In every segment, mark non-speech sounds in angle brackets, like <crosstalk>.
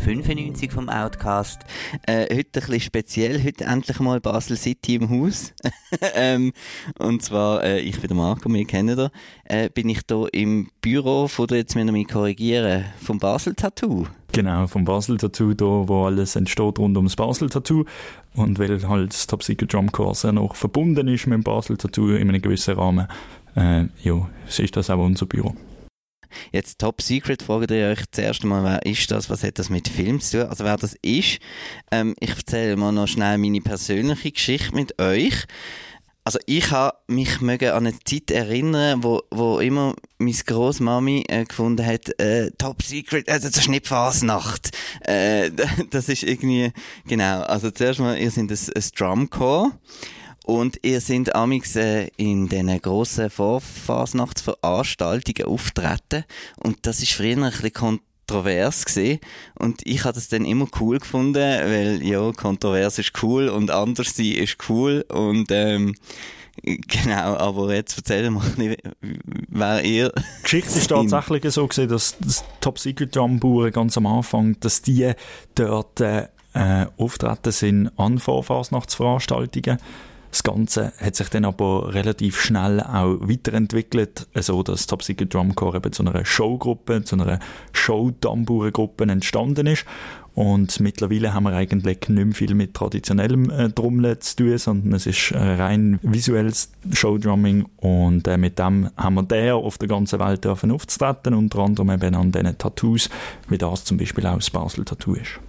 295 vom Outcast. Äh, heute ein bisschen speziell, heute endlich mal Basel City im Haus. <laughs> ähm, und zwar, äh, ich bin der Marco, wir kennen da. Äh, bin ich hier im Büro von, jetzt müssen wir mich korrigieren, vom Basel Tattoo. Genau, vom Basel Tattoo, da, wo alles entsteht rund ums Basel Tattoo. Und weil halt das Top Secret Drum Course auch noch verbunden ist mit dem Basel Tattoo in einem gewissen Rahmen, äh, ja, ist das auch unser Büro. Jetzt Top Secret, fragt ihr euch zuerst mal, wer ist das, was hat das mit Film zu tun? Also wer das ist, ähm, ich erzähle mal noch schnell meine persönliche Geschichte mit euch. Also ich habe mich an eine Zeit erinnern, wo, wo immer meine Großmami äh, gefunden hat, äh, Top Secret, äh, das ist nicht Fasnacht. Äh, <laughs> das ist irgendwie, genau, also zuerst mal, ihr seid ein, ein Drumcore. Und ihr seid amix äh, in diesen grossen Vorfasnachtsveranstaltungen auftreten. Und das ist früher ein bisschen kontrovers gesehen. Und ich habe das dann immer cool gefunden, weil, ja, kontrovers ist cool und anders sein ist cool. Und, ähm, Genau, aber jetzt erzähl mal <laughs> wer ihr. Die Geschichte ist <laughs> tatsächlich so gesehen, dass das Top Secret Jumburen ganz am Anfang, dass die dort äh, auftreten sind an Vorfasnachtsveranstaltungen das Ganze hat sich dann aber relativ schnell auch weiterentwickelt, so dass Top Secret Drum Corps eben zu einer Showgruppe, zu einer Show-Tambourengruppe entstanden ist. Und mittlerweile haben wir eigentlich nicht mehr viel mit traditionellem äh, Trommeln zu tun, sondern es ist äh, rein visuelles Showdrumming und äh, mit dem haben wir der auf der ganzen Welt aufzutreten, unter anderem eben an diesen Tattoos, wie das zum Beispiel auch das Basel Tattoo ist.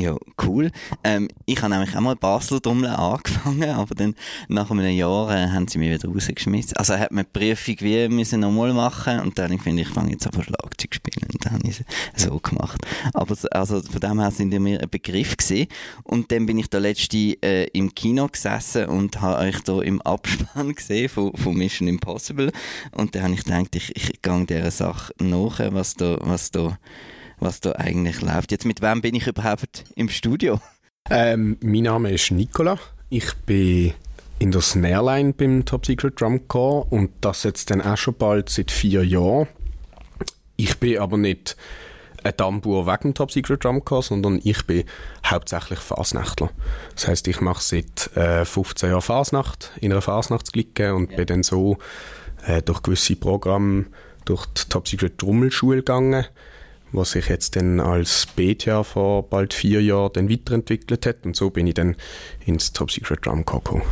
Ja, cool. Ähm, ich habe nämlich auch mal Basel Trommeln angefangen, aber dann nach einem Jahr äh, haben sie mich wieder rausgeschmissen. Also hat man die Prüfung wie müssen nochmal machen und dann finde ich, fange jetzt aber Schlagzeug spielen und dann habe ich es so gemacht. Aber also von dem her sind die mir ein Begriff gewesen. Und dann bin ich da letzte äh, im Kino gesessen und habe euch da im Abspann <laughs> gesehen von, von Mission Impossible und dann habe ich gedacht, ich, ich gehe dieser Sache nach, was da, was da was da eigentlich läuft. Jetzt mit wem bin ich überhaupt im Studio? Ähm, mein Name ist Nicola. Ich bin in der Snareline beim Top Secret Drum Corps und das jetzt dann auch schon bald seit vier Jahren. Ich bin aber nicht ein Tambour wegen dem Top Secret Drum Corps, sondern ich bin hauptsächlich Fasnächtler. Das heißt, ich mache seit äh, 15 Jahren Fasnacht in einer Fasnachtsklicke und ja. bin dann so äh, durch gewisse Programme durch die Top Secret Trommelschule gegangen was sich jetzt dann als Beta vor bald vier Jahren dann weiterentwickelt hat. Und so bin ich dann ins Top Secret Drum gekommen.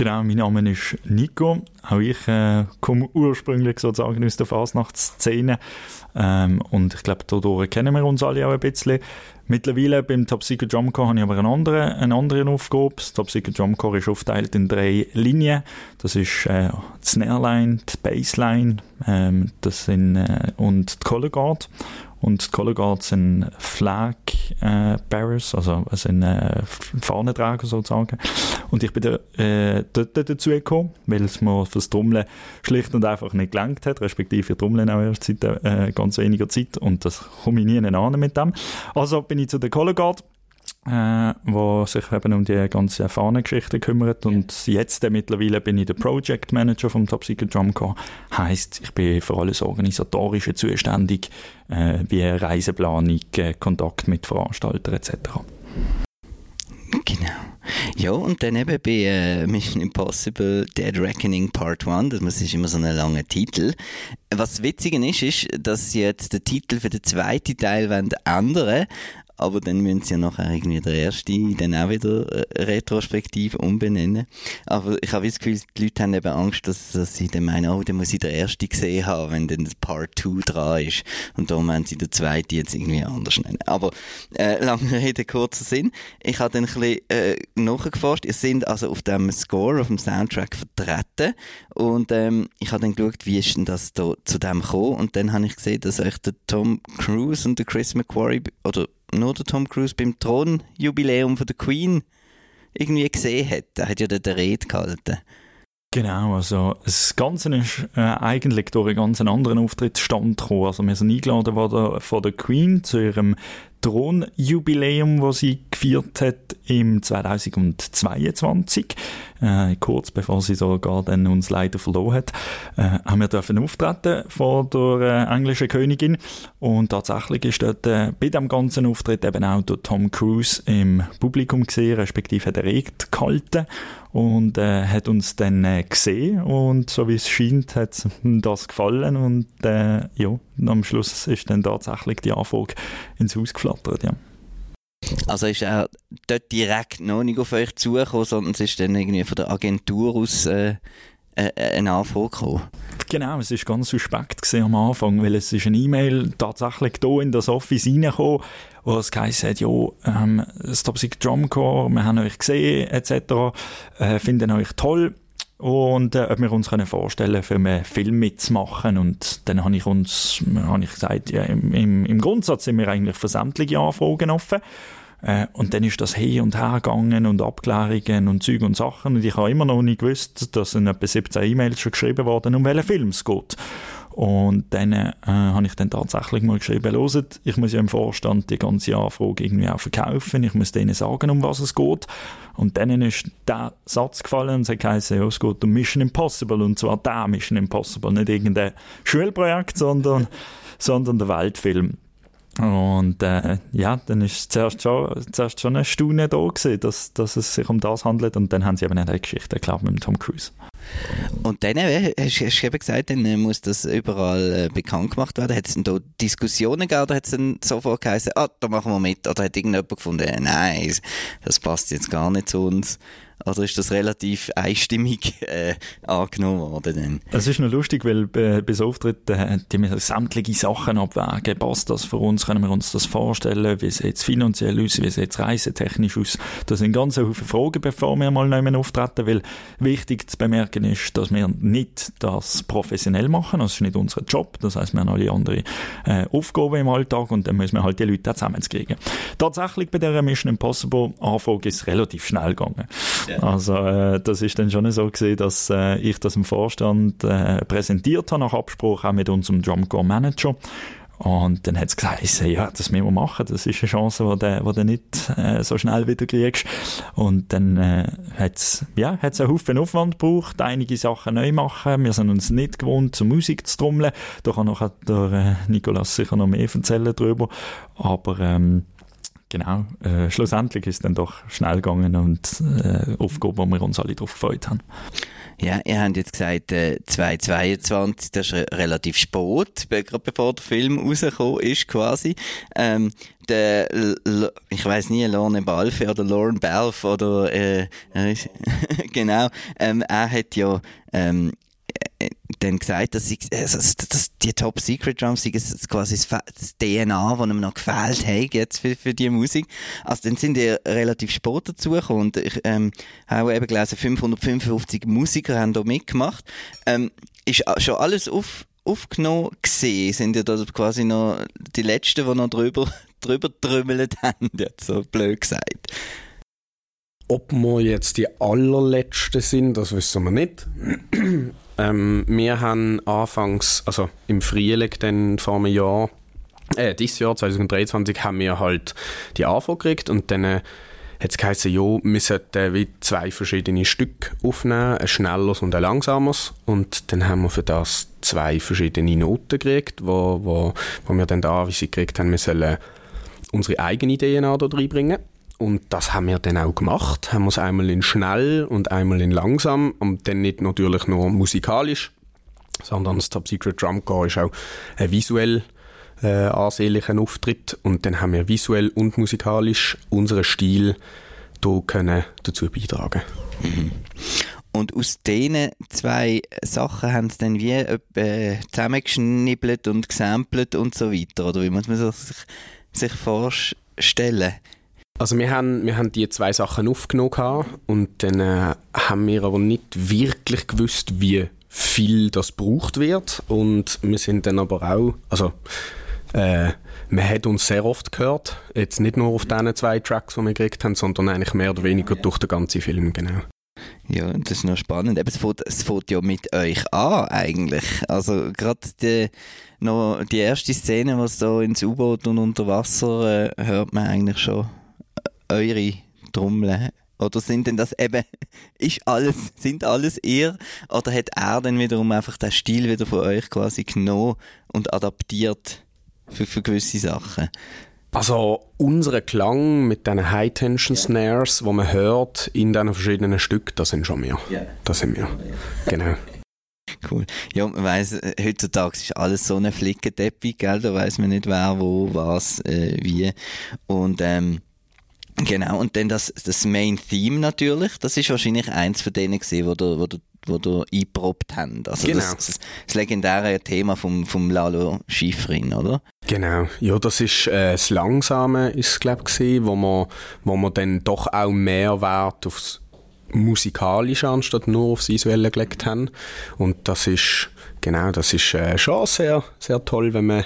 Genau, mein Name ist Nico. Auch ich äh, komme ursprünglich sozusagen aus der Fasnachtsszene. Ähm, und ich glaube, dadurch kennen wir uns alle auch ein bisschen. Mittlerweile beim Top Secret Drum Corps habe ich aber eine andere, eine andere Aufgabe. Das Top Secret Drum Corps ist aufgeteilt in drei Linien. Das ist äh, die Snareline, die Bassline ähm, das sind, äh, und die Color Guard. Und die Color Guards sind Flag äh, Bearers, also sind äh, Fahnenträger sozusagen. Und ich bin da, äh, dort dazu gekommen, weil es mir fürs Trommeln schlicht und einfach nicht gelangt hat, respektive Trommeln auch erst seit äh, ganz weniger Zeit und das komme ich nie an mit dem. Also bin ich zu der Color Guard äh, wo sich eben um die ganze Fahnengeschichte kümmert. Und jetzt äh, mittlerweile bin ich der Project Manager vom Top Secret Drum Corps. Heißt, ich bin für alles Organisatorische zuständig, äh, wie Reiseplanung, äh, Kontakt mit Veranstaltern etc. Genau. Ja, und dann eben bei äh, Mission Impossible Dead Reckoning Part 1, das ist immer so ein langer Titel. Was witzig ist, ist, dass sie jetzt den Titel für den zweiten Teil ändern wollen, aber dann müssen sie ja nachher irgendwie der erste dann auch wieder äh, retrospektiv umbenennen. Aber ich habe das Gefühl, die Leute haben eben Angst, dass, dass sie dann meinen, oh, dann muss ich den ersten gesehen haben, wenn dann Part 2 dran ist. Und darum haben sie den zweiten jetzt irgendwie anders nennen. Aber äh, lange Rede, kurzer Sinn. Ich habe dann ein bisschen äh, nachgeforscht. Ihr seid also auf dem Score, auf dem Soundtrack vertreten. Und ähm, ich habe dann geschaut, wie ist denn das da zu dem gekommen. Und dann habe ich gesehen, dass euch der Tom Cruise und der Chris McQuarrie, oder nur der Tom Cruise beim Thronjubiläum von der Queen irgendwie gesehen hat. Er hat ja dort eine Rede gehalten. Genau, also das Ganze ist äh, eigentlich durch einen ganz anderen Auftritt stand gekommen. Also wir sind eingeladen worden von der Queen zu ihrem Thronjubiläum, das sie gefeiert hat im 2022. Äh, kurz bevor sie sogar dann uns leider verloren hat, äh, haben wir dürfen auftreten vor der äh, englischen Königin und tatsächlich ist dort äh, bei dem ganzen Auftritt eben auch der Tom Cruise im Publikum gesehen, respektive hat er gehalten und äh, hat uns dann äh, gesehen und so wie es scheint hat das gefallen und äh, ja, am Schluss ist dann tatsächlich die Anfrage ins Haus geflattert, ja. Also ist er dort direkt noch nicht auf euch zugekommen, sondern es ist dann irgendwie von der Agentur aus äh, äh, eine Anfrage gekommen? Genau, es ist ganz suspekt am Anfang, weil es ist eine E-Mail tatsächlich hier in das Office reingekommen, wo es geheißen hat, ja, ähm, das Top Secret Drumcore, wir haben euch gesehen, etc., äh, finden euch toll und äh, ob wir uns können vorstellen für einen Film mitzumachen und dann habe ich uns habe ich gesagt ja, im, im, im Grundsatz sind wir eigentlich für sämtliche Anfragen offen äh, und dann ist das hin und her gegangen und Abklärungen und Zeug und Sachen. Und ich habe immer noch nicht gewusst, dass in etwa 17 E-Mails schon geschrieben worden, um welchen Film es geht. Und dann äh, habe ich dann tatsächlich mal geschrieben, loset, ich muss ja im Vorstand die ganze Anfrage irgendwie auch verkaufen, ich muss denen sagen, um was es geht. Und dann ist der Satz gefallen und es hat geheißen, ja, es geht um Mission Impossible. Und zwar der Mission Impossible, nicht irgendein Schulprojekt, sondern, sondern der Weltfilm. Und äh, ja, dann ist zuerst schon, zuerst schon eine Stunde da gewesen, dass, dass es sich um das handelt und dann haben sie eben eine Geschichte geglaubt mit Tom Cruise. Und dann hast, du eben gesagt, dann äh, muss das überall äh, bekannt gemacht werden. Hat es denn da Diskussionen gegeben oder hat es dann sofort geheißen, ah, da machen wir mit? Oder hat irgendjemand gefunden, nein, das passt jetzt gar nicht zu uns? Oder ist das relativ einstimmig <laughs> äh, angenommen worden? Dann? Es ist noch lustig, weil bei so Auftritten äh, die müssen sämtliche Sachen abwägen. Passt das für uns? Können wir uns das vorstellen? Wie sieht es finanziell aus? Wie sieht es reisetechnisch aus? Das sind ganz viele Fragen, bevor wir mal mehr auftreten. Weil wichtig zu bemerken ist, dass wir nicht das professionell machen. Das ist nicht unser Job. Das heißt, wir haben alle andere äh, Aufgaben im Alltag und dann müssen wir halt die Leute zusammenzukriegen. Tatsächlich bei der Mission Impossible Anfrage ist es relativ schnell gegangen. Also äh, das ist dann schon so gesehen, dass äh, ich das im Vorstand äh, präsentiert habe nach Abspruch auch mit unserem Drumcore Manager. Und dann hat es gesagt, ja, das müssen wir machen, das ist eine Chance, die du, die du nicht äh, so schnell wieder kriegst. Und dann äh, hat es ja, hat's einen Haufen Aufwand gebraucht, einige Sachen neu machen. Wir sind uns nicht gewohnt, zur Musik zu trommeln. Da kann noch der äh, Nikolas sicher noch mehr erzählen darüber. Aber ähm, genau, äh, schlussendlich ist dann doch schnell gegangen und äh, Aufgabe, wo wir uns alle darauf gefreut haben. Ja, ihr habt jetzt gesagt, äh, 2022, das ist relativ spät, gerade bevor der Film rausgekommen ist, quasi. Ähm, der, L ich weiß nie, Lorne Balfe oder Lauren Balfe oder, äh, <laughs> genau, ähm, er hat ja, ähm, äh, dann gesagt, dass, ich, also, dass die Top Secret Drums sind quasi das DNA, das ihm noch gefehlt hat jetzt für, für die Musik. Also dann sind die relativ spät dazugekommen und ich ähm, habe eben gelesen, 555 Musiker haben da mitgemacht. Ähm, ist schon alles auf, aufgenommen gesehen? Sind ja da quasi noch die Letzten, die noch drüber, <laughs> drüber trümmelt haben, jetzt so blöd gesagt. Ob wir jetzt die allerletzten sind, das wissen wir nicht. Ähm, wir haben anfangs, also im Frühling dann vor einem Jahr, äh, dieses Jahr, 2023, haben wir halt die Anfrage gekriegt und dann äh, hat es geheißen, ja, wir sollten wie zwei verschiedene Stücke aufnehmen, ein schnelleres und ein langsames. Und dann haben wir für das zwei verschiedene Noten gekriegt, wo, wo, wo wir dann da, wie sie gekriegt haben, wir sollen unsere eigene DNA da reinbringen. Und das haben wir dann auch gemacht. Haben wir es einmal in schnell und einmal in langsam und dann nicht natürlich nur musikalisch, sondern das Top Secret Drum Corps ist auch ein visuell äh, ansehnlicher Auftritt und dann haben wir visuell und musikalisch unseren Stil hier können dazu beitragen. Mhm. Und aus diesen zwei Sachen haben sie dann wie äh, zusammengeschnibbelt und gesampelt und so weiter, oder wie muss man sich, sich vorstellen? Also wir haben, wir haben die zwei Sachen aufgenommen und dann äh, haben wir aber nicht wirklich gewusst, wie viel das gebraucht wird und wir sind dann aber auch, also äh, man hat uns sehr oft gehört, jetzt nicht nur auf diesen zwei Tracks, die wir gekriegt haben, sondern eigentlich mehr oder weniger durch den ganzen Film, genau. Ja, das ist noch spannend. Eben, es, fängt, es fängt ja mit euch an, eigentlich. Also, gerade die, noch die erste Szene, was da ins U-Boot und unter Wasser, äh, hört man eigentlich schon eure Trommeln. Oder sind denn das eben, <laughs> ist alles, sind alles ihr? Oder hat er dann wiederum einfach den Stil wieder von euch quasi genommen und adaptiert für, für gewisse Sachen? Also unsere Klang mit diesen High-Tension-Snares, wo man hört in diesen verschiedenen Stücken, das sind schon wir. Ja. Das sind wir. Genau. <laughs> Cool. Ja, man weiss, äh, heutzutage ist alles so ein Flickenteppich, gell? Da weiss man nicht, wer, wo, was, äh, wie. Und, ähm, genau. Und dann das, das Main Theme natürlich, das ist wahrscheinlich eins von denen gewesen, wo du, wo du wo du eingeprobt haben. Also Genau. das, das, das legendäre Thema vom, vom Lalo Schifrin, oder? Genau, ja, das ist äh, das Langsame, ist glaube ich, wo man, wo man dann doch auch mehr Wert aufs Musikalische anstatt nur aufs Visuelle gelegt haben. Und das ist, genau, das ist äh, schon sehr, sehr toll, wenn man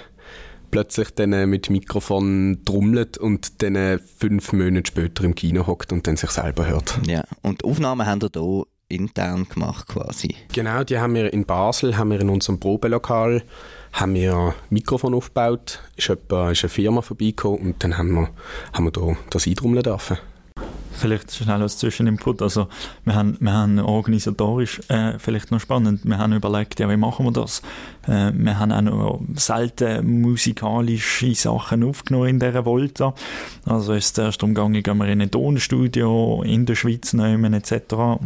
plötzlich dann äh, mit Mikrofon trommelt und dann äh, fünf Monate später im Kino hockt und dann sich selber hört. Ja. Und die Aufnahmen haben wir hier intern gemacht quasi. Genau, die haben wir in Basel, haben wir in unserem Probelokal, haben wir Mikrofon aufgebaut, ist, etwa, ist eine Firma vorbeigekommen und dann haben wir, haben wir da das eintrommeln dürfen. Vielleicht schnell als Zwischeninput. Also, wir haben, wir haben organisatorisch äh, vielleicht noch spannend. Wir haben überlegt, ja, wie machen wir das? Äh, wir haben auch noch selten musikalische Sachen aufgenommen in dieser Volta. Also, es ist erst umgegangen, gehen wir in ein Tonstudio in der Schweiz nehmen, etc.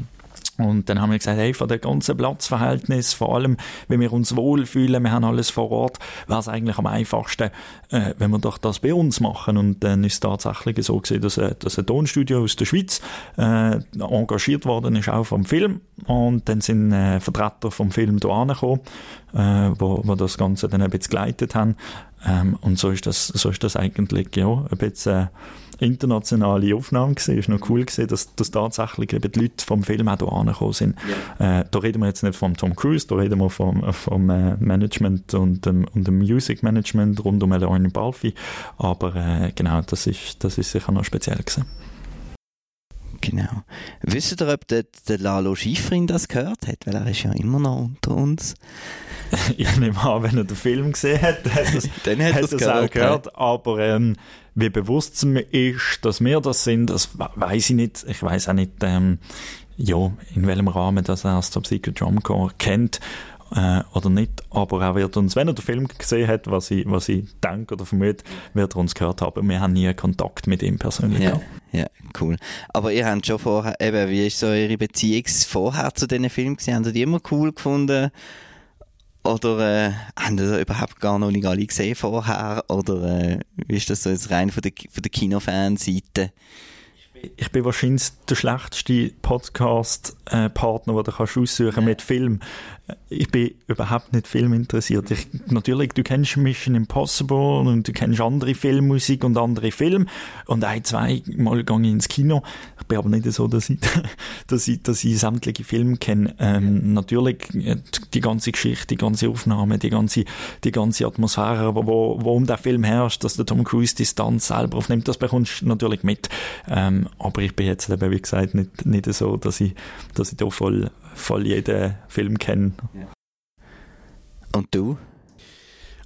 Und dann haben wir gesagt, hey, von der ganzen Platzverhältnis, vor allem, wenn wir uns wohlfühlen, wir haben alles vor Ort, wäre es eigentlich am einfachsten, äh, wenn wir doch das bei uns machen. Und dann ist es tatsächlich so gewesen, dass, dass ein Tonstudio aus der Schweiz äh, engagiert worden ist, auch vom Film. Und dann sind äh, Vertreter vom Film hier angekommen, äh, wo, wo das Ganze dann ein bisschen geleitet haben. Ähm, und so ist das, so ist das eigentlich, ja, ein bisschen, äh, internationale Aufnahme gewesen. Ist noch cool gewesen, dass, dass tatsächlich eben die Leute vom Film auch hier angekommen sind. Äh, da reden wir jetzt nicht vom Tom Cruise, da reden wir vom, vom äh, Management und dem, und dem Music Management rund um Elaine Balfi. Aber äh, genau, das ist, das ist sicher noch speziell gewesen. Genau. Wisst ihr, ob der, der Lalo Schifrin das gehört hat? Weil er ist ja immer noch unter uns. <laughs> ich nehme an, wenn er den Film gesehen hat, hat das, Dann hat <laughs> hat er's das gehört, auch gehört. Aber ähm, wie bewusst es mir ist, dass wir das sind, das weiß ich nicht. Ich weiß auch nicht, ähm, ja, in welchem Rahmen das er das Top Secret Drum Corps kennt äh, oder nicht. Aber er wird uns, wenn er den Film gesehen hat, was ich, was ich denke oder vermute, wird er uns gehört haben. Wir haben nie Kontakt mit ihm persönlich Ja, ja, cool. Aber ihr habt schon vorher, eben, wie ist so eure Beziehung vorher zu diesen Filmen gewesen? Habt ihr die immer cool gefunden? Oder äh, haben ihr überhaupt gar noch nicht alle gesehen vorher? Oder äh, wie ist das so jetzt rein von der, von der Kinofanseite? Ich bin wahrscheinlich der schlechteste Podcast-Partner, den du kannst aussuchen mit Film. Ich bin überhaupt nicht filminteressiert. Ich, natürlich, du kennst Mission Impossible und du kennst andere Filmmusik und andere Filme. Und ein, zwei Mal gehe ich ins Kino. Ich bin aber nicht so, dass ich, <laughs> dass ich, dass ich sämtliche Filme kenne. Ähm, natürlich, äh, die ganze Geschichte, die ganze Aufnahme, die ganze, die ganze Atmosphäre, wo, wo, wo um den Film herrscht, dass der Tom Cruise die Stunts selber aufnimmt, das bekommst du natürlich mit. Ähm, aber ich bin jetzt eben, wie gesagt, nicht, nicht so, dass ich, dass ich da voll, voll jeden Film kenne. Und du?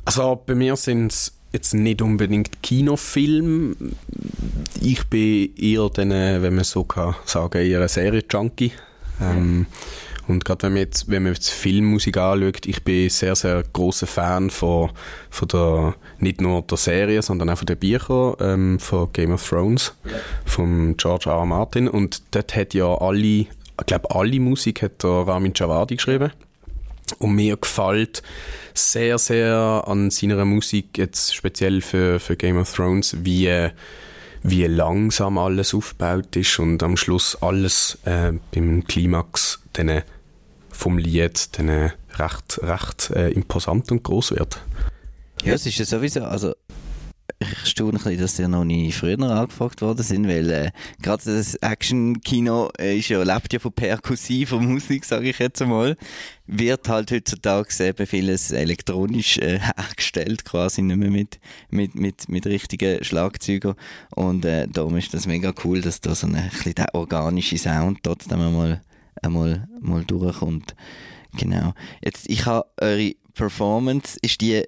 Also bei mir sind es jetzt nicht unbedingt Kinofilme. Ich bin eher dann, äh, wenn man so kann sagen, eher ein Serie-Junkie. Ähm, und gerade wenn man jetzt, wenn man jetzt Filmmusik anschaut, ich bin sehr, sehr großer Fan von, von der, nicht nur der Serie, sondern auch von den Büchern ähm, von Game of Thrones, von George R. R. Martin. Und dort hat ja alle, ich glaube alle Musik hat der Ramin Djawadi geschrieben. Und mir gefällt sehr, sehr an seiner Musik, jetzt speziell für, für Game of Thrones, wie, wie langsam alles aufgebaut ist und am Schluss alles äh, beim Klimax dann vom Lied dann recht, recht äh, imposant und groß wird. Ja, es ist ja sowieso, also ich staune ein bisschen, dass die noch nie früher angefragt worden sind, weil äh, gerade das Action-Kino äh, ist ja, lebt ja von perkussiver Musik, sage ich jetzt einmal. Wird halt heutzutage eben vieles elektronisch äh, <laughs> hergestellt, quasi nicht mehr mit, mit, mit, mit richtigen Schlagzeugen. Und äh, darum ist das mega cool, dass da so ein bisschen der organische Sound trotzdem einmal einmal mal durchkommt. Genau. Jetzt, ich habe eure Performance, ist die,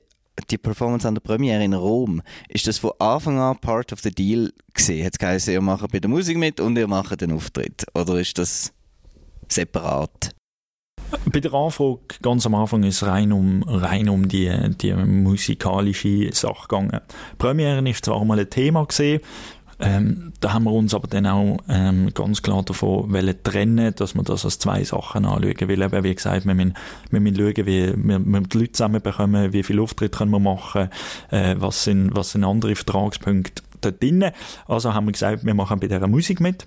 die Performance an der Premiere in Rom, ist das von Anfang an part of the deal gesehen? Hat es geheißen, ihr macht bei der Musik mit und ihr macht den Auftritt? Oder ist das separat? Bei der Anfrage ganz am Anfang ist es rein um, rein um die, die musikalische Sache gegangen. Premiere ist zwar mal ein Thema gesehen, ähm, da haben wir uns aber dann auch ähm, ganz klar davon wollen trennen, dass wir das als zwei Sachen anschauen. Weil eben, wie gesagt, wir müssen, wir müssen schauen, wie wir, wir die Leute zusammenbekommen, wie viele Auftritte können wir machen, äh, was, sind, was sind andere Vertragspunkte da drinnen. Also haben wir gesagt, wir machen bei dieser Musik mit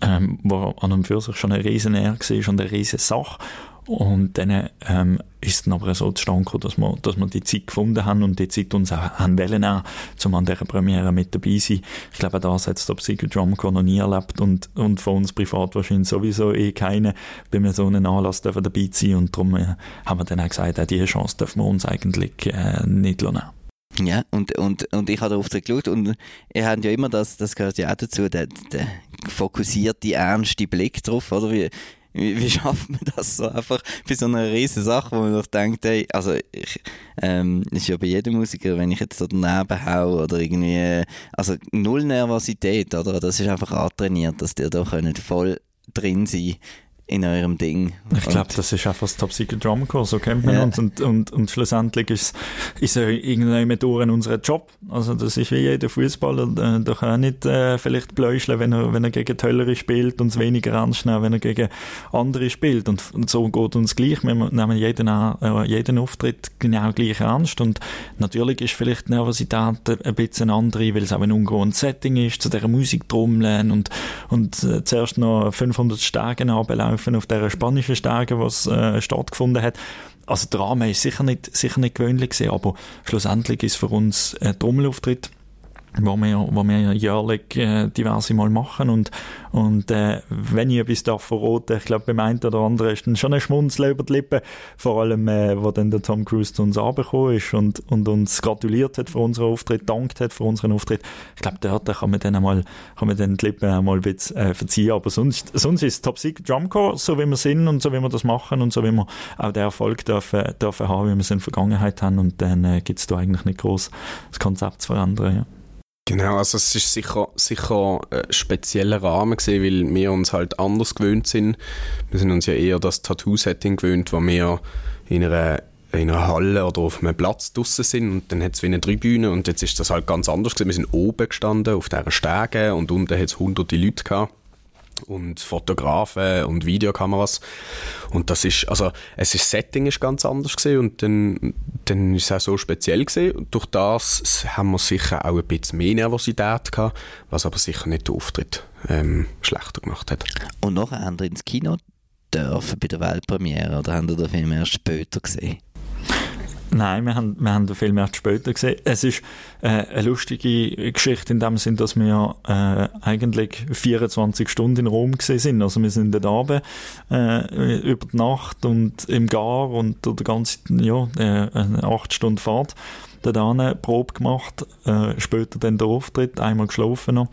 ähm, wo an und für sich schon eine riesen Ehre war und eine riesen Sache. Und dann ähm, ist dann aber so zustande gekommen, dass wir, dass wir die Zeit gefunden haben und die Zeit uns auch haben wollen, um an dieser Premiere mit dabei zu sein. Ich glaube, das hat es der Psycho Drumcore noch nie erlebt und, und von uns privat wahrscheinlich sowieso eh keine, bei mir so einem Anlass dürfen dabei sein und darum äh, haben wir dann auch gesagt, auch diese Chance dürfen wir uns eigentlich äh, nicht lassen. Ja, und, und, und ich habe darauf geschaut und ihr habt ja immer das, das gehört ja auch dazu, der, der fokussierte, ernste Blick drauf, oder? Wie, wie, wie schafft man das so einfach bei so einer riesen Sache, wo man doch denkt, hey, also ich, ähm, ist ja bei jedem Musiker, wenn ich jetzt so daneben hau oder irgendwie, also null Nervosität, oder? Das ist einfach antrainiert, dass die da können voll drin sein in eurem Ding. Ich glaube, das ist einfach das Top Secret Drum Corps, so kennt man ja. uns und, und, und schlussendlich ist, ist er irgendwann durch unser Job. Also das ist wie jeder Fußballer, der kann auch nicht äh, vielleicht bläuscheln, wenn er, wenn er gegen Töllere spielt und es weniger ernst nehmen, wenn er gegen andere spielt und, und so geht uns gleich. Wir nehmen jeden, äh, jeden Auftritt genau gleich ernst und natürlich ist vielleicht die Nervosität ein bisschen andere, weil es auch ein ungewohntes Setting ist, zu dieser Musik trommeln und, und äh, zuerst noch 500 Stärken anbelaufen Laufen auf dieser spanischen Stärke, was äh, stattgefunden hat. Also der Rahmen ist sicher nicht, sicher nicht gewöhnlich gewesen, aber schlussendlich ist für uns ein Trommelauftritt wo wir, wo wir jährlich äh, diverse Mal machen und, und äh, wenn ich etwas darf verraten, ich glaube beim einen oder anderen ist dann schon ein Schmunzel über die Lippen, vor allem äh, wo dann der Tom Cruise zu uns angekommen ist und, und uns gratuliert hat für unseren Auftritt, dankt hat für unseren Auftritt. Ich glaube dort kann man dann einmal, kann man dann die Lippen einmal ein bisschen äh, verziehen, aber sonst, sonst ist Top Secret Drumcore so wie wir sind und so wie wir das machen und so wie wir auch den Erfolg dürfen, dürfen haben, wie wir es in der Vergangenheit haben und dann äh, gibt es da eigentlich nicht groß das Konzept zu verändern, ja. Genau, also es ist sicher, sicher ein spezieller Rahmen gewesen, weil wir uns halt anders gewöhnt sind. Wir sind uns ja eher das Tattoo-Setting gewöhnt, wo wir in einer, in einer Halle oder auf einem Platz draussen sind und dann hat es wie eine Tribüne und jetzt ist das halt ganz anders gewesen. Wir sind oben gestanden auf dieser Stege und unten hat es hunderte Leute gehabt und Fotografen und Videokameras. Und das ist also es ist Setting ist ganz anders gesehen und dann dann ist es auch so speziell gesehen und durch das haben wir sicher auch ein bisschen mehr Nervosität gehabt was aber sicher nicht den Auftritt ähm, schlechter gemacht hat. Und noch haben wir ins Kino dürfen bei der Weltpremiere oder haben wir den Film erst später gesehen Nein, wir haben, wir haben den Film erst später gesehen. Es ist äh, eine lustige Geschichte in dem Sinn, dass wir äh, eigentlich 24 Stunden in Rom gesehen sind. Also wir sind dort Abend äh, über die Nacht und im Gar und der ganze, ja, äh, eine 8 Stunden Fahrt dort eine Probe gemacht, äh, später dann der Auftritt, einmal geschlafen noch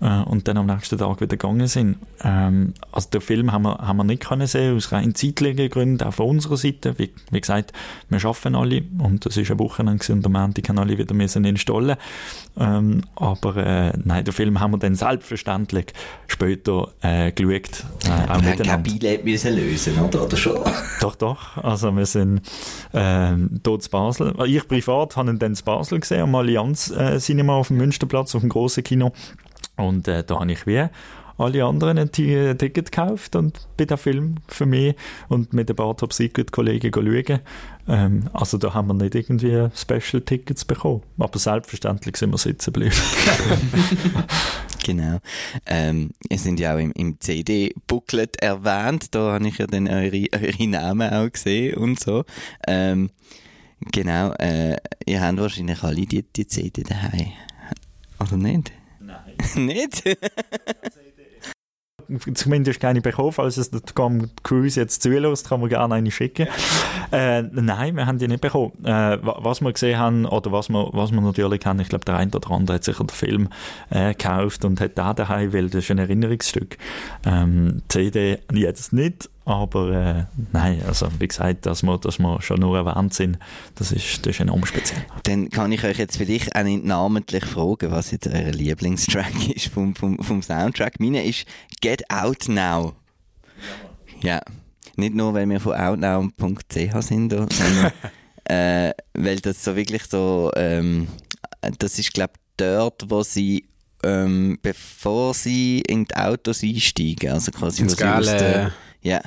äh, und dann am nächsten Tag wieder gegangen sind. Ähm, also den Film haben wir, haben wir nicht können sehen, aus rein zeitlichen Gründen, auch von unserer Seite. Wie, wie gesagt, wir arbeiten alle und das ist eine Woche lang und am Montag haben alle wieder müssen installen. Ähm, aber äh, nein, den Film haben wir dann selbstverständlich später äh, geschaut. Äh, auch wir haben Billett müssen lösen, oder? oder schon? <laughs> Doch, doch. Also wir sind äh, dort in Basel. Ich privat habe ihn dann in Basel gesehen, am Allianz äh, Cinema auf dem Münsterplatz, auf dem grossen Kino. Und äh, da habe ich wie alle anderen ein Ticket gekauft und bei dem Film für mich und mit ein paar Top Secret Kollegen schauen. Ähm, also da haben wir nicht irgendwie Special Tickets bekommen. Aber selbstverständlich sind wir sitzen geblieben. <laughs> genau. Ähm, ihr sind ja auch im, im CD-Booklet erwähnt. Da habe ich ja dann eure, eure Namen auch gesehen und so. Ähm, genau. Äh, ihr habt wahrscheinlich alle die, die CD daheim. Oder nicht? <laughs> nicht? zumindest keine bekommen. Falls es der Tom Cruise jetzt zulässt, kann man gerne eine schicken. Äh, nein, wir haben die nicht bekommen. Äh, was wir gesehen haben, oder was wir, was wir natürlich haben, ich glaube, der eine oder andere hat sicher den Film äh, gekauft und hat da daheim, weil das ist ein Erinnerungsstück. Ähm, CD jetzt nicht, aber äh, nein, also wie gesagt, dass wir, dass wir schon nur erwähnt sind, das ist, das ist enorm speziell. Dann kann ich euch jetzt vielleicht auch nicht namentlich fragen, was jetzt euer Lieblingstrack <laughs> ist vom, vom, vom Soundtrack. Meine ist Get Out Now. Ja. Nicht nur, weil wir von outnow.ch sind, sondern <laughs> äh, weil das so wirklich so, ähm, das ist glaube ich dort, wo sie ähm, bevor sie in die Autos einsteigen, also quasi Ins wo sie aus der, ja,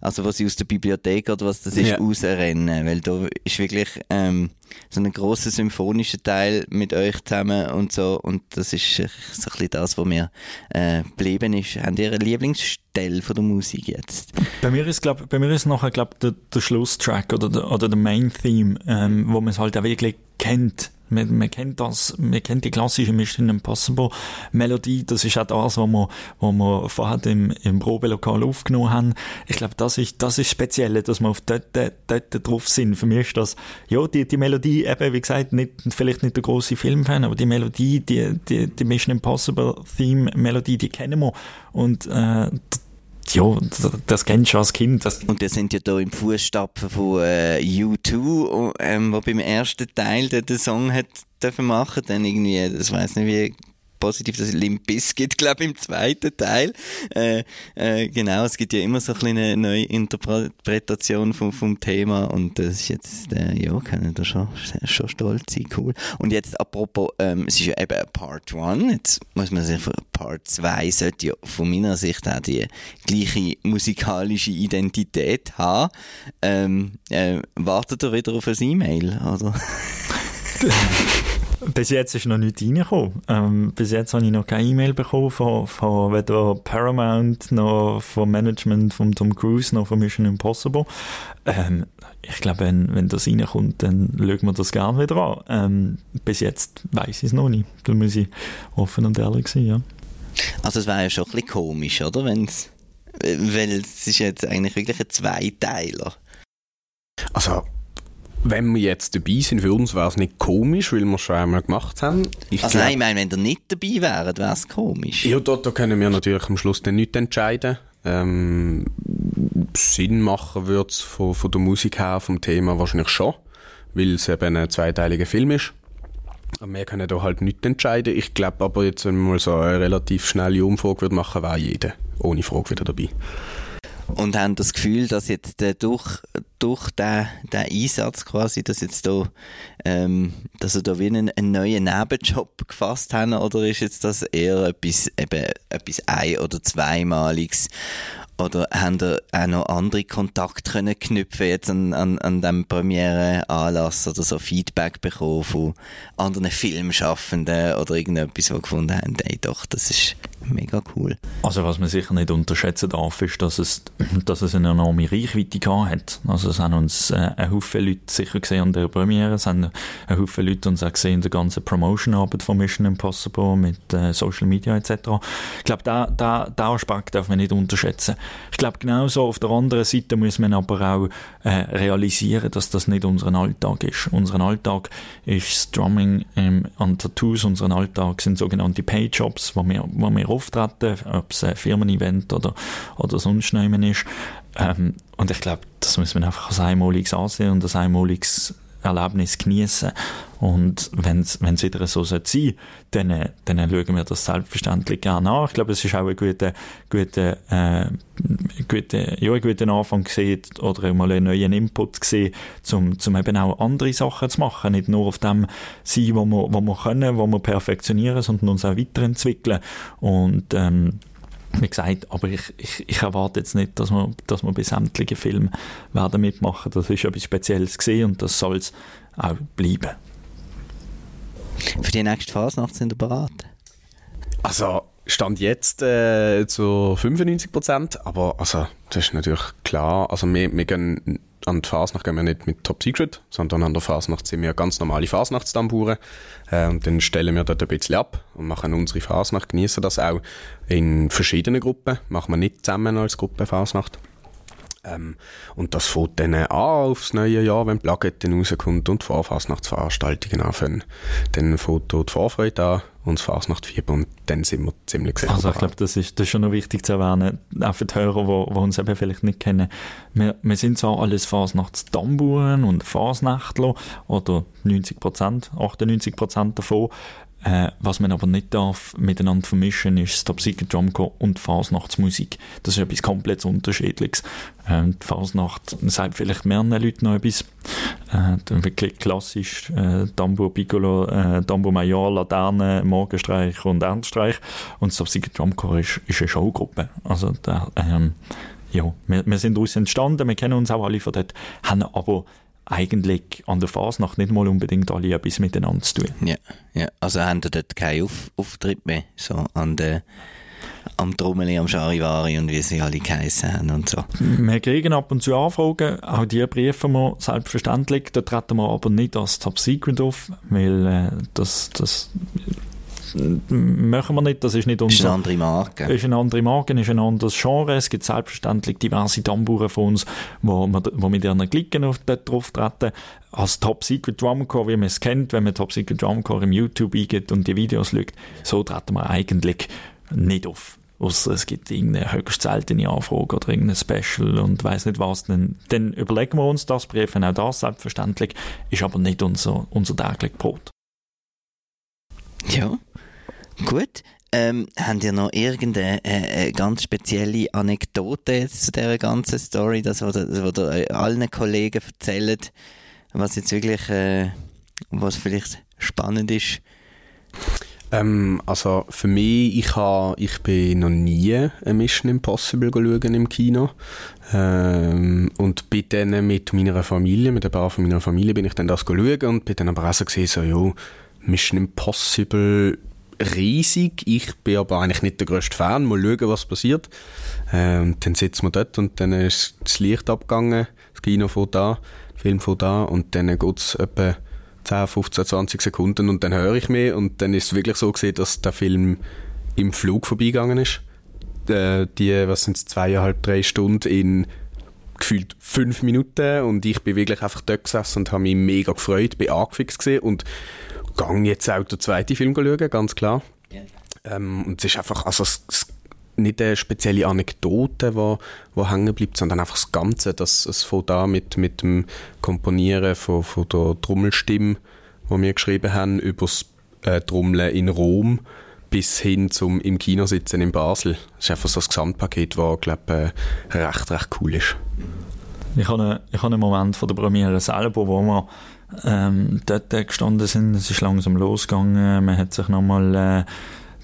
also wo sie aus der Bibliothek oder was das ist, Ja. rausrennen, weil da ist wirklich ähm, so ein grosser symphonischer Teil mit euch zusammen und so und das ist so ein bisschen das, was mir äh, geblieben ist. Habt ihr eine Lieblingsstelle von der Musik jetzt? Bei mir ist, glaub, bei mir ist nachher, glaub, der, der Schlusstrack oder der, oder der Main Theme, ähm, wo man es halt auch wirklich kennt. Man, man kennt das, man kennt die klassische Mission Impossible Melodie. Das ist auch das, was wir, was wir vorher im, im Probelokal aufgenommen haben. Ich glaube, das ist, das ist speziell, dass wir auf dort, dort drauf sind. Für mich ist das, ja, die, die Melodie, eben, wie gesagt, nicht, vielleicht nicht der große Filmfan, aber die Melodie, die, die, die Mission Impossible Theme Melodie, die kennen wir. Und, äh, ja, das, kennst du als Kind. Und wir sind ja da im Fußstapfen von äh, U2, ähm, wo beim ersten Teil den, den Song hat dürfen machen, dann irgendwie, das weiß nicht wie positiv, dass es Limp Bizkit, glaube im zweiten Teil. Äh, äh, genau, es gibt ja immer so eine kleine neue Interpretation vom, vom Thema und das ist jetzt, äh, ja, können da schon, schon stolz sein, cool. Und jetzt apropos, ähm, es ist ja eben Part 1, jetzt muss man sich, Part 2 sollte ja von meiner Sicht auch die gleiche musikalische Identität haben. Ähm, äh, wartet ihr wieder auf ein E-Mail, oder? <laughs> Bis jetzt ist noch nichts reingekommen. Ähm, bis jetzt habe ich noch keine E-Mail bekommen von, von weder Paramount noch vom Management von Tom Cruise noch von Mission Impossible. Ähm, ich glaube, wenn, wenn das reinkommt, dann schauen wir das gerne wieder an. Ähm, bis jetzt weiß ich es noch nicht. Da muss ich offen und ehrlich sein, ja. Also es wäre ja schon ein bisschen komisch, oder? Wenn's, weil es ist jetzt eigentlich wirklich ein Zweiteiler. Also, wenn wir jetzt dabei sind, für uns wäre es nicht komisch, weil wir es schon einmal gemacht haben. Ich Also glaub- nein, ich meine, wenn ihr nicht dabei wäret, wäre es komisch. Ja, da, da können wir natürlich am Schluss dann nicht entscheiden. Ähm, Sinn machen würde es von, von der Musik her, vom Thema wahrscheinlich schon, weil es eben ein zweiteiliger Film ist. Aber wir können da halt nicht entscheiden. Ich glaube aber jetzt, wenn man mal so eine relativ schnelle Umfrage würde machen, wäre jeder ohne Frage wieder dabei. Und haben das Gefühl, dass jetzt äh, durch, durch den, den Einsatz quasi, dass jetzt da, ähm, dass sie da wie einen, einen neuen Nebenjob gefasst haben, oder ist jetzt das eher etwas, eben, etwas ein- oder zweimaliges? Oder haben ihr auch noch andere Kontakte können knüpfen jetzt an, an, an dem Premiere-Anlass oder so Feedback bekommen von anderen Filmschaffenden oder irgendetwas, wo gefunden haben, ey doch, das ist mega cool. Also was man sicher nicht unterschätzen darf, ist, dass es, <clears throat> dass es eine enorme Reichweite gehabt hat. Also es haben uns äh, ein Haufen Leute sicher gesehen an der Premiere, es haben ein Haufen Leute uns auch gesehen in der ganzen Promotion-Arbeit von Mission Impossible mit äh, Social Media etc. Ich glaube, da, da, den Aspekt darf man nicht unterschätzen. Ich glaube, genauso auf der anderen Seite muss man aber auch äh, realisieren, dass das nicht unser Alltag ist. Unser Alltag ist das Drumming ähm, an Tattoos, unser Alltag sind sogenannte Payjobs, wo wir, wo wir auftreten, ob es ein Firmen-Event oder, oder sonst jemand ist. Ähm, und ich glaube, das muss man einfach als einmaliges ansehen und als einmaliges Erlebnis genießen. Und wenn es wieder so sein soll, dann, dann schauen wir das selbstverständlich gerne an. Ich glaube, es ist auch ein guter, guter, äh, guter, ja, ein guter Anfang gesehen oder mal einen neuen Input gesehen, um, zum eben auch andere Sachen zu machen. Nicht nur auf dem sein, wo wir, wir können, wo wir perfektionieren, sondern uns auch weiterentwickeln. Und, ähm, wie gesagt, aber ich, ich, ich erwarte jetzt nicht, dass wir, dass wir bei sämtlichen Filmen werden mitmachen. Das ist etwas Spezielles gesehen und das soll es auch bleiben. Für die nächste Phase sind ihr bereit? Also, Stand jetzt äh, zu 95 Prozent, aber also, das ist natürlich klar. Also, wir, wir gehen an die Fasnacht gehen wir nicht mit Top Secret, sondern an der Fasnacht sind wir ganz normale Fasnachtstamburen äh, und dann stellen wir dort ein bisschen ab und machen unsere Fasnacht, genießen das auch in verschiedenen Gruppen, machen wir nicht zusammen als Gruppe Fasnacht. Ähm, und das fängt dann an aufs neue Jahr, wenn die Plakette rauskommt und die Vorfasnachtsveranstaltungen anfangen. Dann fängt die Vorfreude an und das Fasnachtfieber und dann sind wir ziemlich sicher. Also ich glaube, das ist, das ist schon noch wichtig zu erwähnen, auch für die Hörer, die, die uns eben vielleicht nicht kennen. Wir, wir sind zwar alles Fasnachtstamburen und Fasnachtler oder 90 Prozent, 98 Prozent davon, äh, was man aber nicht darf miteinander vermischen, ist Top Secret Drumcore und Fasnachtsmusik. Das ist etwas komplett Unterschiedliches. Ähm, die Fasnacht sagt vielleicht mehreren Leuten noch etwas. Äh, wirklich klassisch äh, Tambour Piccolo, äh, Tambour Major, Laterne, Morgenstreich und Ernststreich. Und Top Secret Drumcore ist, ist eine Showgruppe. Also da, ähm, ja, wir, wir sind daraus entstanden, wir kennen uns auch alle von dort, haben aber eigentlich an der Fasnacht nicht mal unbedingt alle etwas miteinander zu tun. Ja, ja. also haben ihr dort keinen Auf Auftritt mehr, so an der am Trommeli, am Charivari und wie sie alle geheissen haben und so. Wir kriegen ab und zu Anfragen, auch die briefen wir selbstverständlich, da treten wir aber nicht als Top Secret auf, weil äh, das, das machen wir nicht, das ist nicht unser... Ist eine andere Marke. Ist eine andere Marke, ist ein anderes Genre. Es gibt selbstverständlich diverse Tamburen von uns, wo, wo mit ihren Klicken auf, drauf treten. Als Top Secret Drumcore, wie man es kennt, wenn man Top Secret Drumcore im YouTube eingeht und die Videos schaut, so treten wir eigentlich nicht auf. Ausser es gibt irgendeine höchst seltene Anfrage oder irgendein Special und weiß nicht was, dann, dann überlegen wir uns das, briefen auch das selbstverständlich, ist aber nicht unser, unser tägliches Brot. Ja, Gut. Ähm, habt ihr noch irgendeine äh, äh, ganz spezielle Anekdote jetzt zu dieser ganzen Story, das, was ihr allen Kollegen erzählt, was jetzt wirklich, äh, was vielleicht spannend ist? Ähm, also für mich, ich, ha, ich bin noch nie ein Mission Impossible im Kino. Ähm, und bin dann mit meiner Familie, mit ein paar von meiner Familie, bin ich dann das schauen und bin dann aber auch so gesehen, so, jo, Mission Impossible riesig. Ich bin aber eigentlich nicht der grösste Fan. Mal schauen, was passiert. Ähm, dann sitzen wir dort und dann ist das Licht abgegangen. Das Kino von da, der Film von da und dann geht es etwa 10, 15, 20 Sekunden und dann höre ich mich und dann ist es wirklich so gesehen, dass der Film im Flug vorbeigegangen ist. Äh, die, was sind zweieinhalb, drei Stunden in gefühlt fünf Minuten und ich bin wirklich einfach dort gesessen und habe mich mega gefreut, bin angefixt gesehen und gang jetzt auch den zweiten Film schauen, ganz klar. Yeah. Ähm, und es ist einfach, also es, es, nicht eine spezielle Anekdote, wo, wo hängen bleibt, sondern einfach das Ganze, dass es von da mit, mit dem Komponieren von, von der Trommelstimme, wo wir geschrieben haben, über das äh, Trommeln in Rom bis hin zum im Kino sitzen in Basel. Das ist einfach so das Gesamtpaket, das, glaube äh, recht, recht cool ist. Ich habe, einen, ich habe einen Moment von der Premiere selber, wo wir ähm, dort gestanden sind. Es ist langsam losgegangen. Man hat sich nochmal äh,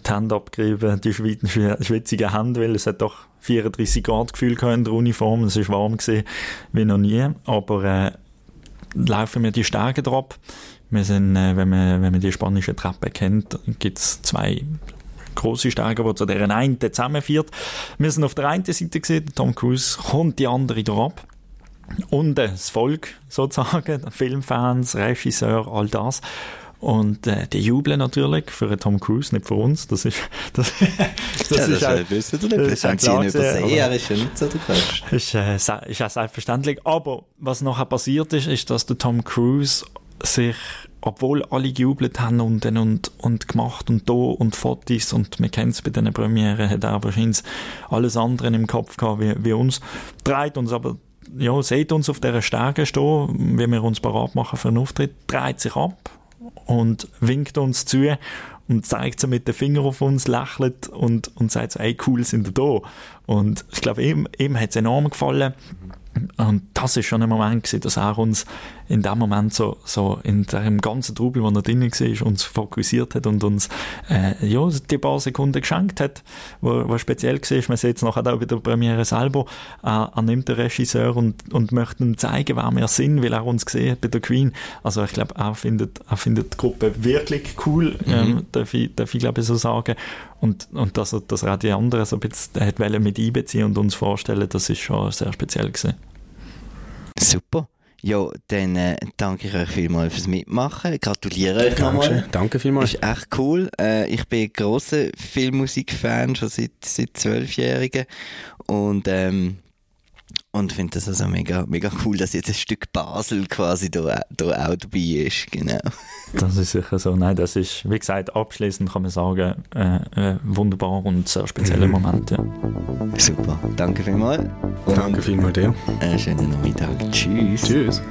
die Hände abgerieben, die schwitzigen Hände, weil es hat doch 34 Grad Gefühl in der Uniform. Es ist warm gewesen, wie noch nie. Aber äh, laufen wir die Stege drauf. Wir sind, äh, wenn, man, wenn man die spanische Treppe kennt, gibt es zwei große Stege, die zu deren einen zusammenführt. Wir sind auf der einen Seite gesehen, Tom Cruise kommt die andere drauf und das Volk sozusagen, <laughs> Filmfans, Regisseur, all das. Und äh, die jubeln natürlich für Tom Cruise, nicht für uns. Das ist <laughs> das, das, ja, ist, das wissen haben Sie ihn übersehen, er ist ja nicht so der Größte. Ist, äh, ist selbstverständlich. Aber was nachher passiert ist, ist, dass der Tom Cruise sich, obwohl alle gejubelt haben und, und, und gemacht und da und Fotos und wir kennen es bei den Premieren, hat er wahrscheinlich alles andere im Kopf gehabt wie, wie uns, dreht uns aber ja, seht uns auf dieser Stege stehen, wie wir uns bereit machen für einen Auftritt, dreht sich ab und winkt uns zu und zeigt so mit den Finger auf uns, lächelt und, und sagt so, ey, cool, sind wir da. Und ich glaube, ihm, ihm hat es enorm gefallen. Und das ist schon ein Moment gewesen, dass er uns in dem Moment so, so in dem ganzen Trubel, wo er drin war, uns fokussiert hat und uns äh, ja, die paar Sekunden geschenkt hat, wo, wo speziell war. Man sieht es nachher auch bei der Premiere selber. Äh, er nimmt den Regisseur und, und möchte ihm zeigen, wer wir sind, weil er uns gesehen hat bei der Queen. Also ich glaube, er findet, er findet die Gruppe wirklich cool, mhm. ähm, darf ich, darf ich glaube so sagen. Und, und dass, er, dass er auch die anderen so ein bisschen hat mit einbeziehen und uns vorstellen, das ist schon sehr speziell gewesen. Super. Ja, dann äh, danke ich euch vielmals fürs Mitmachen. Gratuliere euch nochmal. Danke, danke vielmals. ist echt cool. Äh, ich bin ein grosser Filmmusikfan, schon seit, seit zwölfjährigen. Und, ähm, und finde das also mega, mega cool, dass jetzt ein Stück Basel quasi da, da auch dabei ist. Genau. <laughs> Das ist sicher so. Nein, das ist, wie gesagt, abschließend kann man sagen, äh, äh, wunderbar und sehr spezieller Moment. Ja. Super. Danke vielmals. Und Danke vielmals dir. einen schönen Nachmittag. Tschüss. Tschüss.